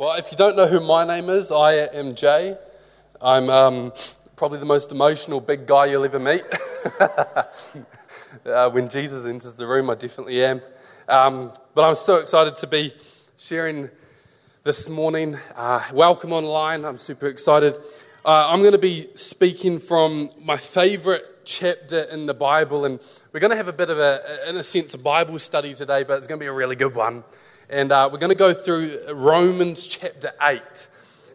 Well, if you don't know who my name is, I am Jay. I'm um, probably the most emotional big guy you'll ever meet. uh, when Jesus enters the room, I definitely am. Um, but I'm so excited to be sharing this morning. Uh, welcome online. I'm super excited. Uh, I'm going to be speaking from my favorite chapter in the Bible, and we're going to have a bit of a, in a sense, a Bible study today, but it's going to be a really good one. And uh, we're going to go through Romans chapter 8.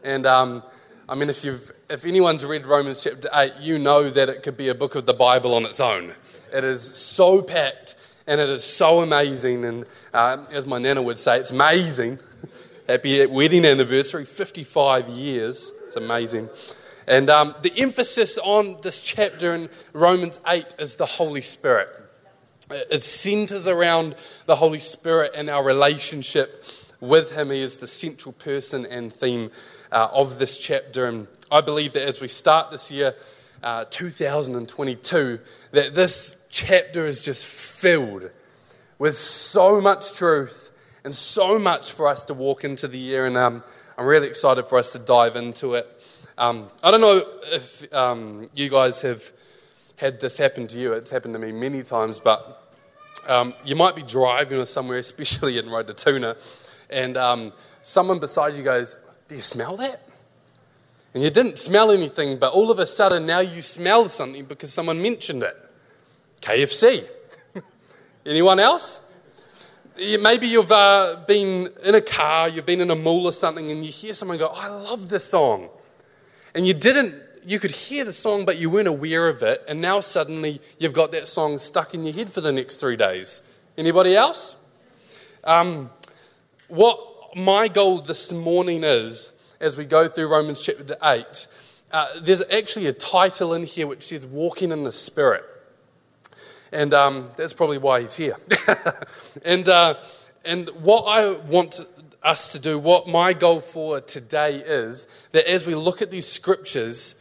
And um, I mean, if, you've, if anyone's read Romans chapter 8, you know that it could be a book of the Bible on its own. It is so packed and it is so amazing. And uh, as my nana would say, it's amazing. Happy wedding anniversary, 55 years. It's amazing. And um, the emphasis on this chapter in Romans 8 is the Holy Spirit. It centers around the Holy Spirit and our relationship with Him. He is the central person and theme uh, of this chapter. And I believe that as we start this year, uh, 2022, that this chapter is just filled with so much truth and so much for us to walk into the year. And um, I'm really excited for us to dive into it. Um, I don't know if um, you guys have had this happen to you. It's happened to me many times, but um, you might be driving or somewhere, especially in Rotorua, and um, someone beside you goes, Do you smell that? And you didn't smell anything, but all of a sudden now you smell something because someone mentioned it. KFC. Anyone else? Maybe you've uh, been in a car, you've been in a mall or something, and you hear someone go, oh, I love this song. And you didn't, you could hear the song, but you weren't aware of it. And now suddenly you've got that song stuck in your head for the next three days. Anybody else? Um, what my goal this morning is, as we go through Romans chapter 8, uh, there's actually a title in here which says Walking in the Spirit. And um, that's probably why he's here. and, uh, and what I want us to do, what my goal for today is, that as we look at these scriptures,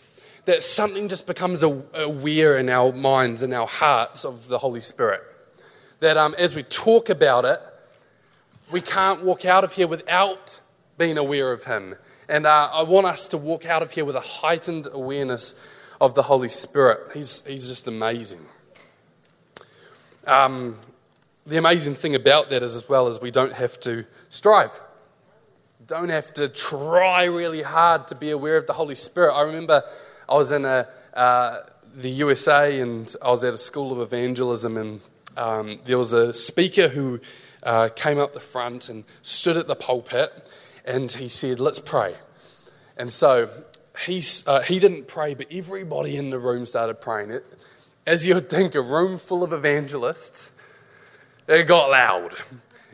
that something just becomes aware in our minds and our hearts of the Holy Spirit. That um, as we talk about it, we can't walk out of here without being aware of Him. And uh, I want us to walk out of here with a heightened awareness of the Holy Spirit. He's, he's just amazing. Um, the amazing thing about that is, as well, is we don't have to strive don't have to try really hard to be aware of the Holy Spirit. I remember I was in a, uh, the USA and I was at a school of evangelism, and um, there was a speaker who uh, came up the front and stood at the pulpit and he said, Let's pray. And so he, uh, he didn't pray, but everybody in the room started praying. It, as you would think, a room full of evangelists, it got loud.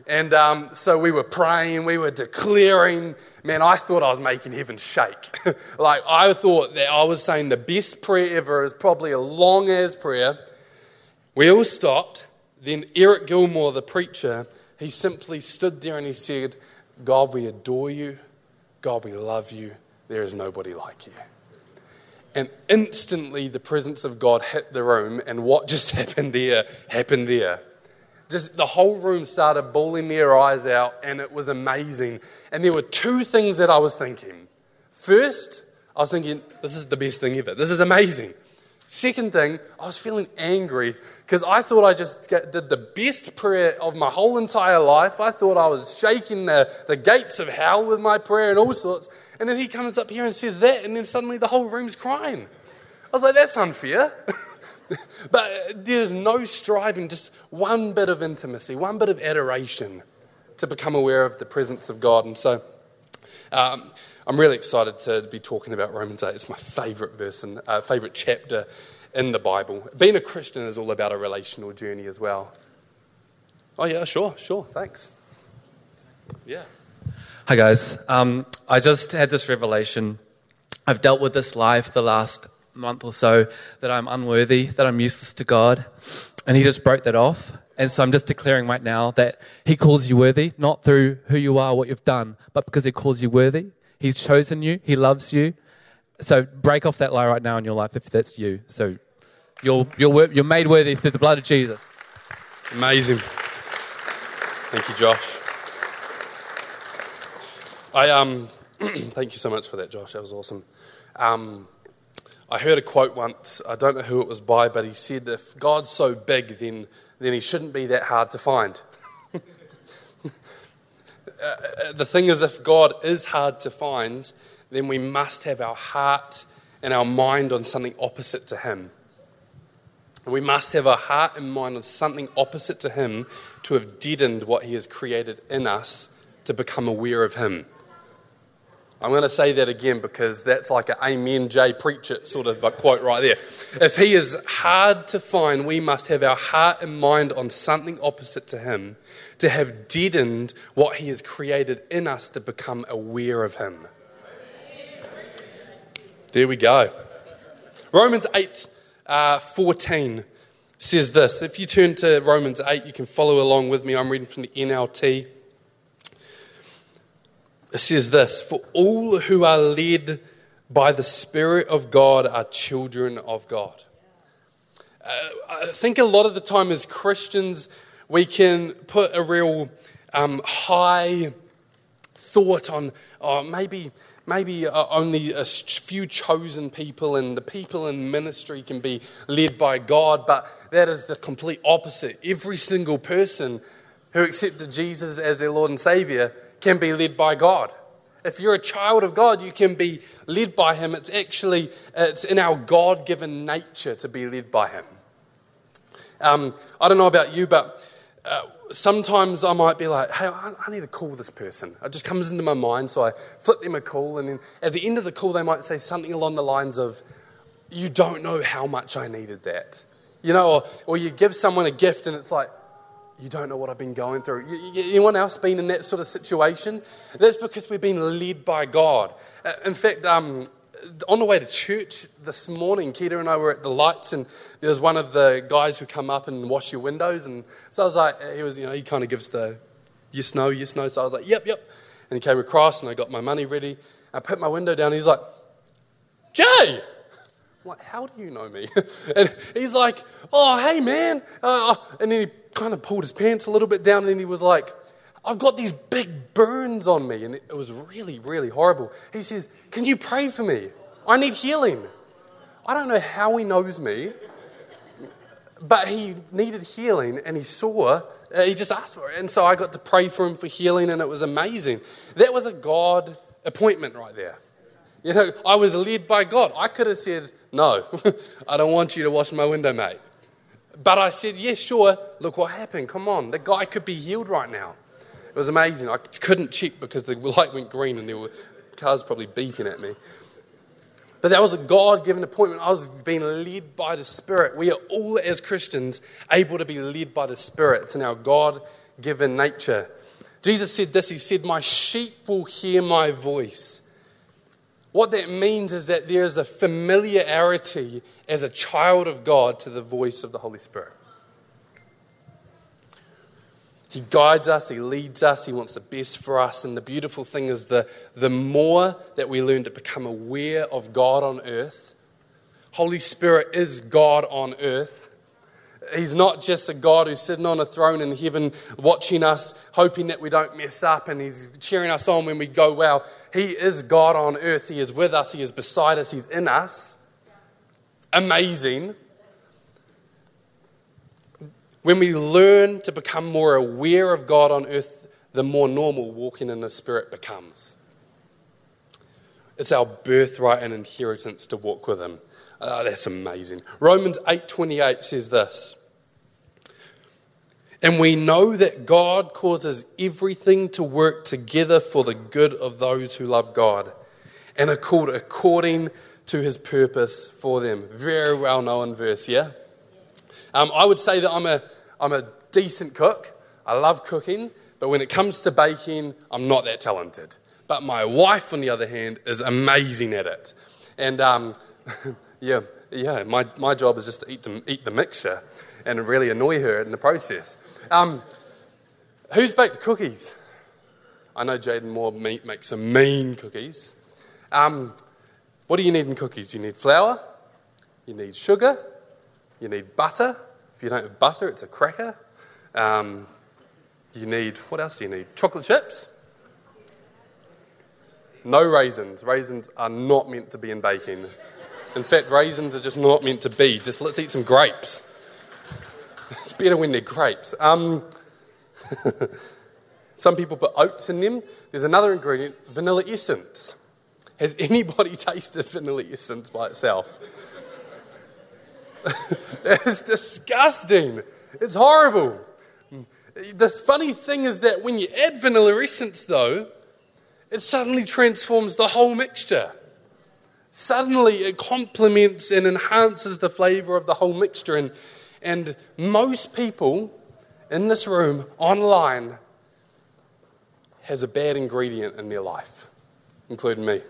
And um, so we were praying, we were declaring. Man, I thought I was making heaven shake. like, I thought that I was saying the best prayer ever is probably a long as prayer. We all stopped. Then Eric Gilmour, the preacher, he simply stood there and he said, God, we adore you. God, we love you. There is nobody like you. And instantly, the presence of God hit the room, and what just happened there happened there just the whole room started bawling their eyes out, and it was amazing. And there were two things that I was thinking. First, I was thinking, this is the best thing ever. This is amazing. Second thing, I was feeling angry because I thought I just did the best prayer of my whole entire life. I thought I was shaking the, the gates of hell with my prayer and all sorts. And then he comes up here and says that, and then suddenly the whole room's crying. I was like, that's unfair. but there's no striving, just one bit of intimacy, one bit of adoration to become aware of the presence of God. And so um, I'm really excited to be talking about Romans 8. It's my favorite verse and uh, favorite chapter in the Bible. Being a Christian is all about a relational journey as well. Oh, yeah, sure, sure, thanks. Yeah. Hi, guys. Um, I just had this revelation. I've dealt with this lie for the last month or so that I'm unworthy, that I'm useless to God. And He just broke that off. And so I'm just declaring right now that He calls you worthy, not through who you are, what you've done, but because He calls you worthy. He's chosen you, He loves you. So break off that lie right now in your life if that's you. So you're, you're, you're made worthy through the blood of Jesus. Amazing. Thank you, Josh. I um, thank you so much for that, Josh. That was awesome. Um, I heard a quote once. I don't know who it was by, but he said, "If God's so big, then then he shouldn't be that hard to find." uh, the thing is, if God is hard to find, then we must have our heart and our mind on something opposite to Him. We must have our heart and mind on something opposite to Him to have deadened what He has created in us to become aware of Him. I'm going to say that again because that's like an Amen, Jay, preach it sort of a quote right there. If He is hard to find, we must have our heart and mind on something opposite to Him to have deadened what He has created in us to become aware of Him. There we go. Romans 8 uh, 14 says this. If you turn to Romans 8, you can follow along with me. I'm reading from the NLT. It says this For all who are led by the Spirit of God are children of God. Uh, I think a lot of the time as Christians, we can put a real um, high thought on oh, maybe, maybe uh, only a few chosen people and the people in ministry can be led by God, but that is the complete opposite. Every single person who accepted Jesus as their Lord and Savior can be led by God. If you're a child of God, you can be led by Him. It's actually it's in our God-given nature to be led by Him. Um, I don't know about you, but uh, sometimes I might be like, hey, I, I, need to call this person. It just comes into my mind, so I flip them a call, and then at the end of the call, they might say something along the lines of, You don't know how much I needed that. You know, or, or you give someone a gift, and it's like, you don't know what I've been going through. Anyone else been in that sort of situation? That's because we've been led by God. Uh, in fact, um, on the way to church this morning, Keita and I were at the lights, and there was one of the guys who come up and wash your windows. And so I was like, he was, you know, he kind of gives the yes, no, yes, no. So I was like, yep, yep. And he came across, and I got my money ready. I put my window down. he's like, Jay, I'm like, how do you know me? and he's like, oh, hey, man. Uh, and then he kind of pulled his pants a little bit down and he was like, I've got these big burns on me. And it was really, really horrible. He says, Can you pray for me? I need healing. I don't know how he knows me, but he needed healing and he saw, uh, he just asked for it. And so I got to pray for him for healing and it was amazing. That was a God appointment right there. You know, I was led by God. I could have said, No, I don't want you to wash my window, mate. But I said, Yes, yeah, sure. Look what happened. Come on. The guy could be healed right now. It was amazing. I couldn't check because the light went green and there were cars probably beeping at me. But that was a God given appointment. I was being led by the Spirit. We are all, as Christians, able to be led by the Spirit. It's in our God given nature. Jesus said this He said, My sheep will hear my voice. What that means is that there is a familiarity as a child of God to the voice of the Holy Spirit. He guides us, He leads us, He wants the best for us. And the beautiful thing is the, the more that we learn to become aware of God on earth, Holy Spirit is God on earth. He's not just a God who's sitting on a throne in heaven watching us, hoping that we don't mess up, and He's cheering us on when we go well. He is God on earth. He is with us, He is beside us, He's in us. Amazing. When we learn to become more aware of God on earth, the more normal walking in the Spirit becomes. It's our birthright and inheritance to walk with Him. Oh, that's amazing. Romans 8:28 says this. And we know that God causes everything to work together for the good of those who love God and are called according to his purpose for them. Very well known verse, yeah? Um, I would say that I'm a, I'm a decent cook. I love cooking, but when it comes to baking, I'm not that talented. But my wife, on the other hand, is amazing at it. And um, yeah, yeah, my, my job is just to eat, the, eat the mixture and really annoy her in the process. Um, who's baked cookies? I know Jaden Moore makes some mean cookies. Um, what do you need in cookies? You need flour, you need sugar, you need butter. If you don't have butter, it's a cracker. Um, you need, what else do you need? Chocolate chips. No raisins. Raisins are not meant to be in baking. In fact, raisins are just not meant to be. Just let's eat some grapes. It's better when they're grapes. Um, some people put oats in them. There's another ingredient, vanilla essence. Has anybody tasted vanilla essence by itself? it's disgusting. It's horrible. The funny thing is that when you add vanilla essence, though, it suddenly transforms the whole mixture. Suddenly, it complements and enhances the flavor of the whole mixture. And, and most people in this room, online, has a bad ingredient in their life, including me.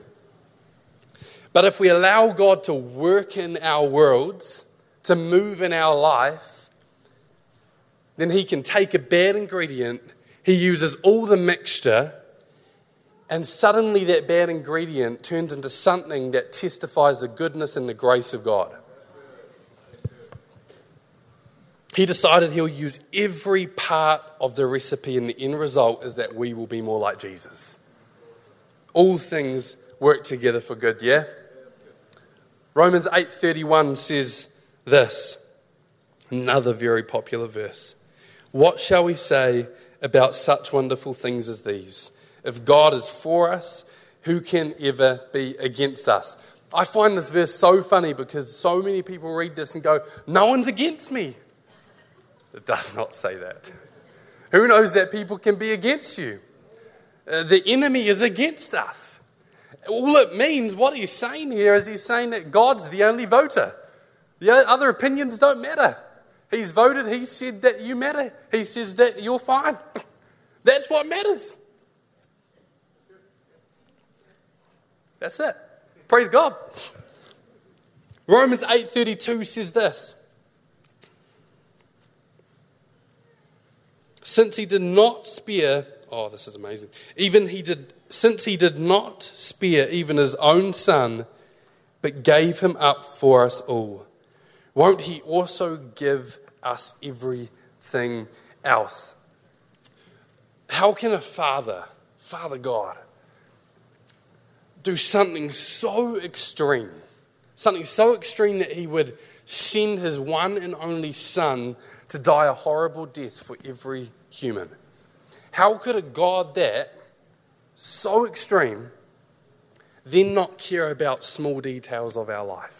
But if we allow God to work in our worlds, to move in our life, then He can take a bad ingredient, He uses all the mixture, and suddenly that bad ingredient turns into something that testifies the goodness and the grace of God. He decided he'll use every part of the recipe, and the end result is that we will be more like Jesus. All things work together for good, yeah? Romans 8:31 says this. Another very popular verse. What shall we say about such wonderful things as these? If God is for us, who can ever be against us? I find this verse so funny because so many people read this and go, No one's against me. It does not say that. Who knows that people can be against you? Uh, the enemy is against us. All it means, what he's saying here, is he's saying that God's the only voter. The other opinions don't matter. He's voted, he said that you matter. He says that you're fine. That's what matters. That's it. Praise God. Romans 8:32 says this. Since he did not spare, oh, this is amazing. Even he did, since he did not spare even his own son, but gave him up for us all, won't he also give us everything else? How can a father, Father God, do something so extreme, something so extreme that he would send his one and only son to die a horrible death for every human. How could a God that so extreme then not care about small details of our life?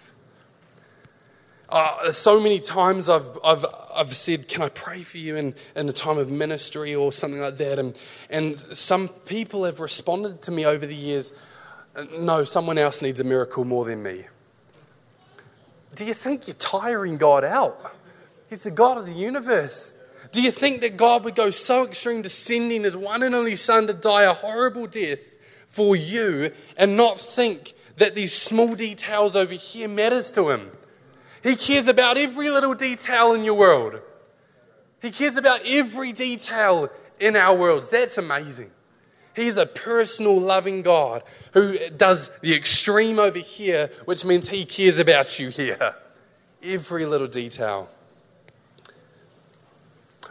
Uh, so many times I've, I've, I've said, Can I pray for you in, in a time of ministry or something like that? And, and some people have responded to me over the years, No, someone else needs a miracle more than me. Do you think you're tiring God out? He's the God of the universe. Do you think that God would go so extreme to sending his one and only son to die a horrible death for you and not think that these small details over here matters to him? He cares about every little detail in your world. He cares about every detail in our worlds. That's amazing. He's a personal, loving God who does the extreme over here, which means he cares about you here. Every little detail.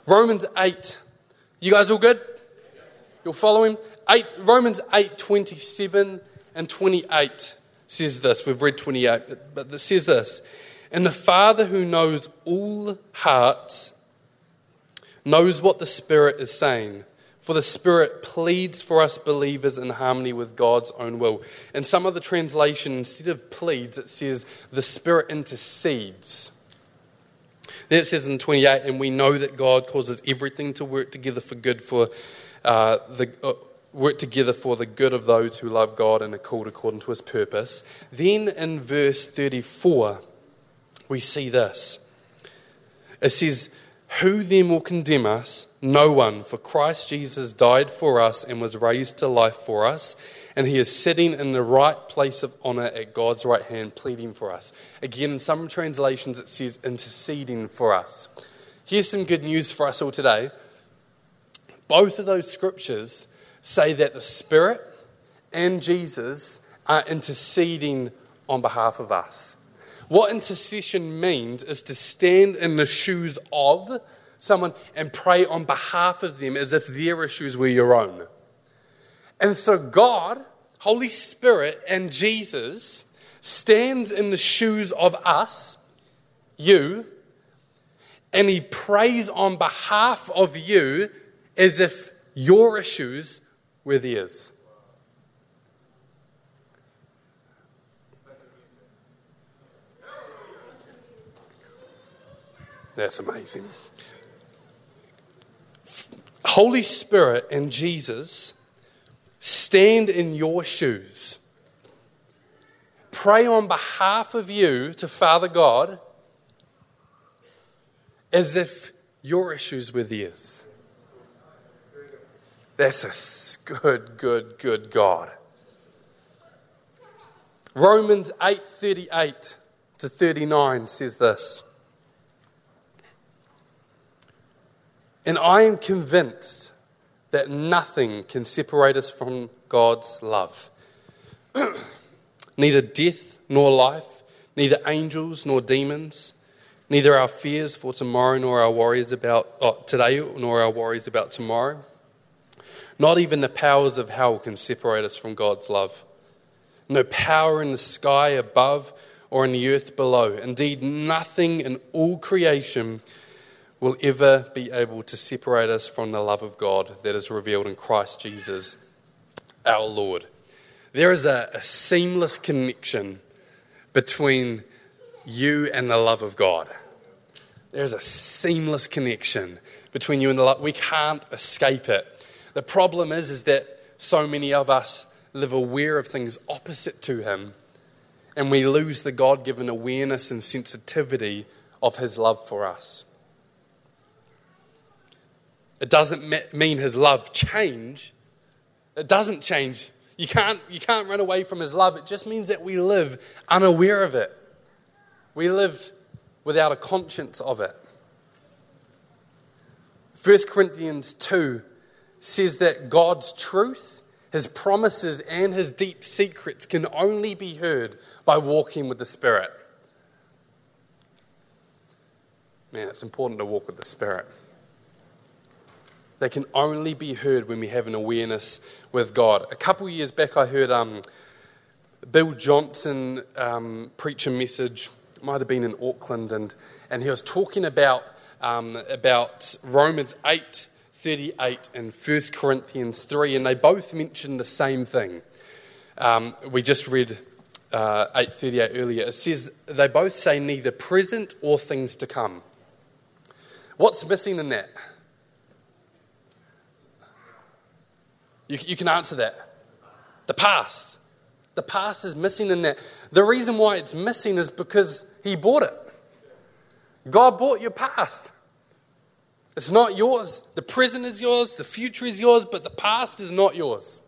Romans 8. You guys all good? You're following? 8, Romans 8 27 and 28 says this. We've read 28, but it says this. And the Father who knows all hearts knows what the Spirit is saying. For the Spirit pleads for us believers in harmony with God's own will. In some of the translation, instead of pleads, it says the Spirit intercedes. Then it says in 28, and we know that God causes everything to work together for good for uh, the. Uh, work together for the good of those who love God and are called according to his purpose. Then in verse 34, we see this. It says, Who then will condemn us? No one, for Christ Jesus died for us and was raised to life for us and he is sitting in the right place of honor at God's right hand, pleading for us. Again, in some translations, it says interceding for us. Here's some good news for us all today. Both of those scriptures say that the Spirit and Jesus are interceding on behalf of us. What intercession means is to stand in the shoes of someone and pray on behalf of them as if their issues were your own. And so God Holy Spirit and Jesus stands in the shoes of us, you, and he prays on behalf of you as if your issues were theirs. That's amazing. Holy Spirit and Jesus stand in your shoes. Pray on behalf of you to Father God as if your issues were theirs. That's a good, good, good God. Romans 8:38 to 39 says this. And I am convinced that nothing can separate us from God's love. neither death nor life, neither angels nor demons, neither our fears for tomorrow nor our worries about oh, today nor our worries about tomorrow. Not even the powers of hell can separate us from God's love. No power in the sky above or in the earth below. Indeed, nothing in all creation will ever be able to separate us from the love of God that is revealed in Christ Jesus, our Lord. There is a, a seamless connection between you and the love of God. There's a seamless connection between you and the love. We can't escape it. The problem is, is that so many of us live aware of things opposite to Him, and we lose the God given awareness and sensitivity of His love for us. It doesn't mean his love change. It doesn't change. You can't, you can't run away from his love. It just means that we live unaware of it. We live without a conscience of it. 1 Corinthians 2 says that God's truth, his promises, and his deep secrets can only be heard by walking with the Spirit. Man, it's important to walk with the Spirit. They can only be heard when we have an awareness with God. A couple years back, I heard um, Bill Johnson um, preach a message. It might have been in Auckland, and, and he was talking about, um, about Romans 8 38 and 1 Corinthians 3, and they both mention the same thing. Um, we just read uh, 838 earlier. It says they both say neither present or things to come. What's missing in that? You, you can answer that. The past. The past is missing in that. The reason why it's missing is because He bought it. God bought your past. It's not yours. The present is yours, the future is yours, but the past is not yours.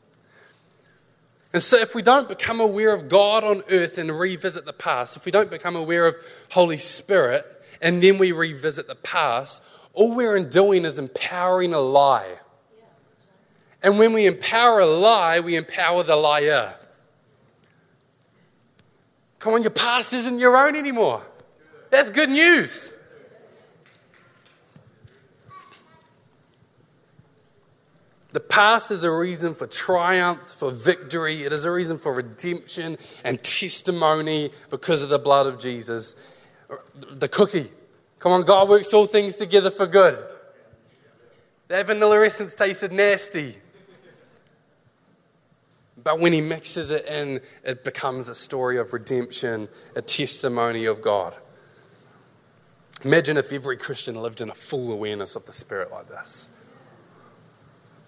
And so, if we don't become aware of God on earth and revisit the past, if we don't become aware of Holy Spirit and then we revisit the past, all we're doing is empowering a lie. And when we empower a lie, we empower the liar. Come on, your past isn't your own anymore. That's good news. The past is a reason for triumph, for victory. It is a reason for redemption and testimony because of the blood of Jesus. The cookie. Come on, God works all things together for good. That vanilla essence tasted nasty. But when he mixes it in, it becomes a story of redemption, a testimony of God. Imagine if every Christian lived in a full awareness of the Spirit like this.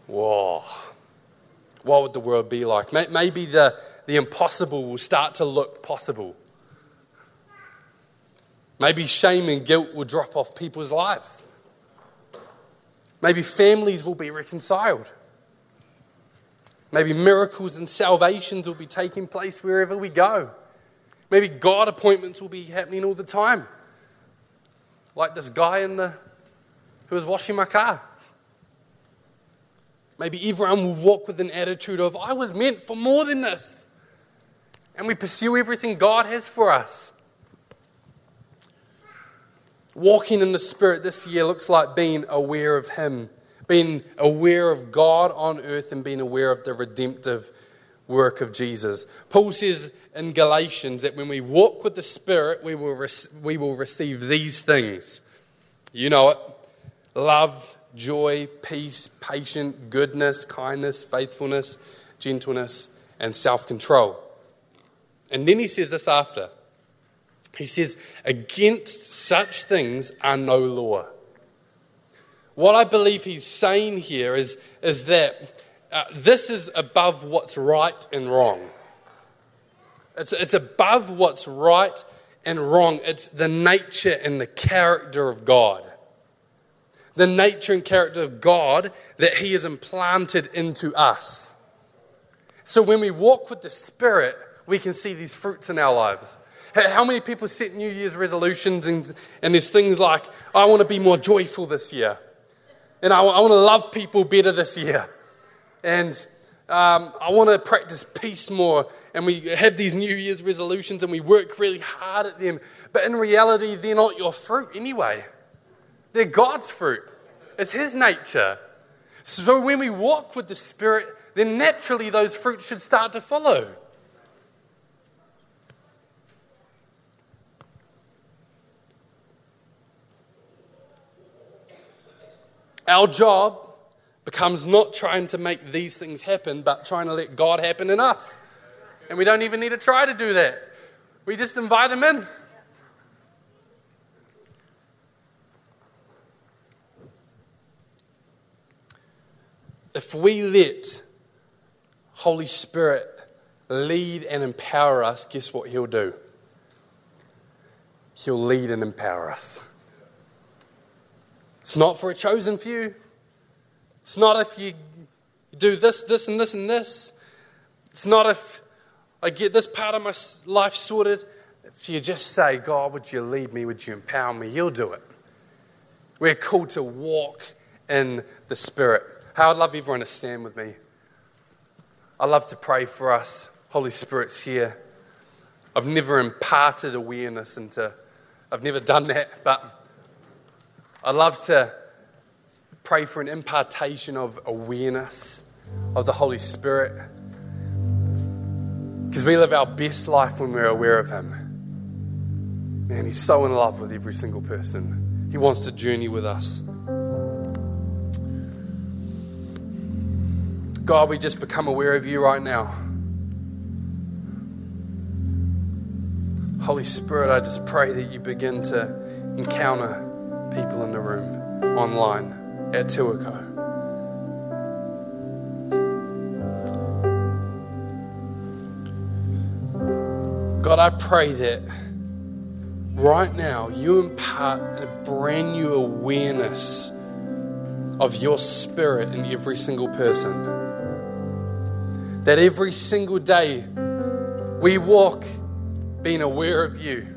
Whoa. What would the world be like? Maybe the, the impossible will start to look possible. Maybe shame and guilt will drop off people's lives. Maybe families will be reconciled. Maybe miracles and salvations will be taking place wherever we go. Maybe God appointments will be happening all the time. Like this guy in the, who was washing my car. Maybe everyone will walk with an attitude of, I was meant for more than this. And we pursue everything God has for us. Walking in the Spirit this year looks like being aware of Him being aware of God on earth and being aware of the redemptive work of Jesus. Paul says in Galatians that when we walk with the Spirit, we will, we will receive these things. You know it love, joy, peace, patience, goodness, kindness, faithfulness, gentleness, and self control. And then he says this after. He says, Against such things are no law. What I believe he's saying here is, is that uh, this is above what's right and wrong. It's, it's above what's right and wrong. It's the nature and the character of God. The nature and character of God that He has implanted into us. So when we walk with the Spirit, we can see these fruits in our lives. How many people set New Year's resolutions and, and there's things like, I want to be more joyful this year. And I, I want to love people better this year. And um, I want to practice peace more. And we have these New Year's resolutions and we work really hard at them. But in reality, they're not your fruit anyway. They're God's fruit, it's His nature. So when we walk with the Spirit, then naturally those fruits should start to follow. Our job becomes not trying to make these things happen, but trying to let God happen in us. And we don't even need to try to do that. We just invite Him in. If we let Holy Spirit lead and empower us, guess what He'll do? He'll lead and empower us. It's not for a chosen few. It's not if you do this, this, and this, and this. It's not if I get this part of my life sorted. If you just say, God, would you lead me? Would you empower me? You'll do it. We're called to walk in the Spirit. How I'd love everyone to stand with me. I love to pray for us. Holy Spirit's here. I've never imparted awareness into, I've never done that, but I'd love to pray for an impartation of awareness of the Holy Spirit. Because we live our best life when we're aware of Him. Man, He's so in love with every single person. He wants to journey with us. God, we just become aware of you right now. Holy Spirit, I just pray that you begin to encounter people in the room, online, at Tuaco. God, I pray that right now you impart a brand new awareness of your spirit in every single person. That every single day we walk being aware of you.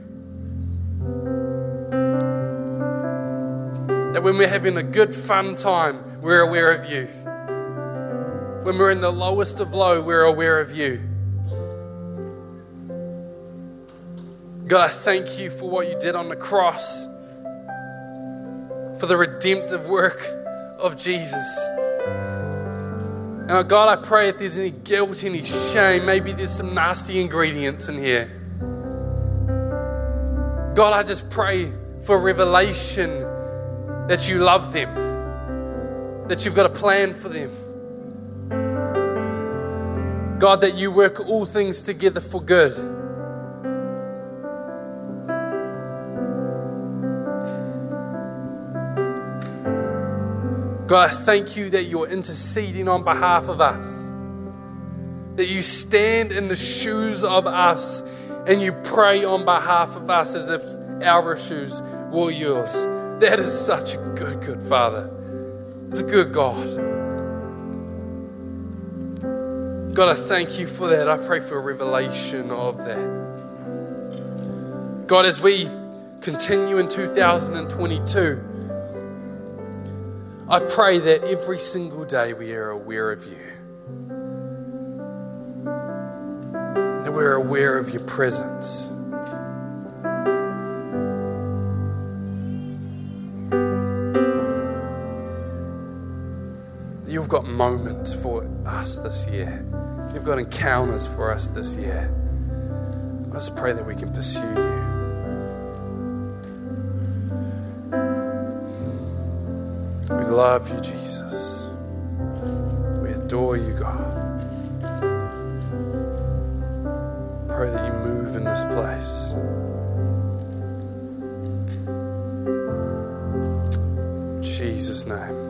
That when we're having a good, fun time, we're aware of you. When we're in the lowest of low, we're aware of you. God, I thank you for what you did on the cross, for the redemptive work of Jesus. And God, I pray if there's any guilt, any shame, maybe there's some nasty ingredients in here. God, I just pray for revelation that you love them, that you've got a plan for them. God, that you work all things together for good. God, I thank you that you're interceding on behalf of us. That you stand in the shoes of us and you pray on behalf of us as if our shoes were yours. That is such a good, good Father. It's a good God. God, I thank you for that. I pray for a revelation of that. God, as we continue in 2022, I pray that every single day we are aware of you. That we're aware of your presence. Moments for us this year. You've got encounters for us this year. I just pray that we can pursue you. We love you, Jesus. We adore you, God. Pray that you move in this place. Jesus' name.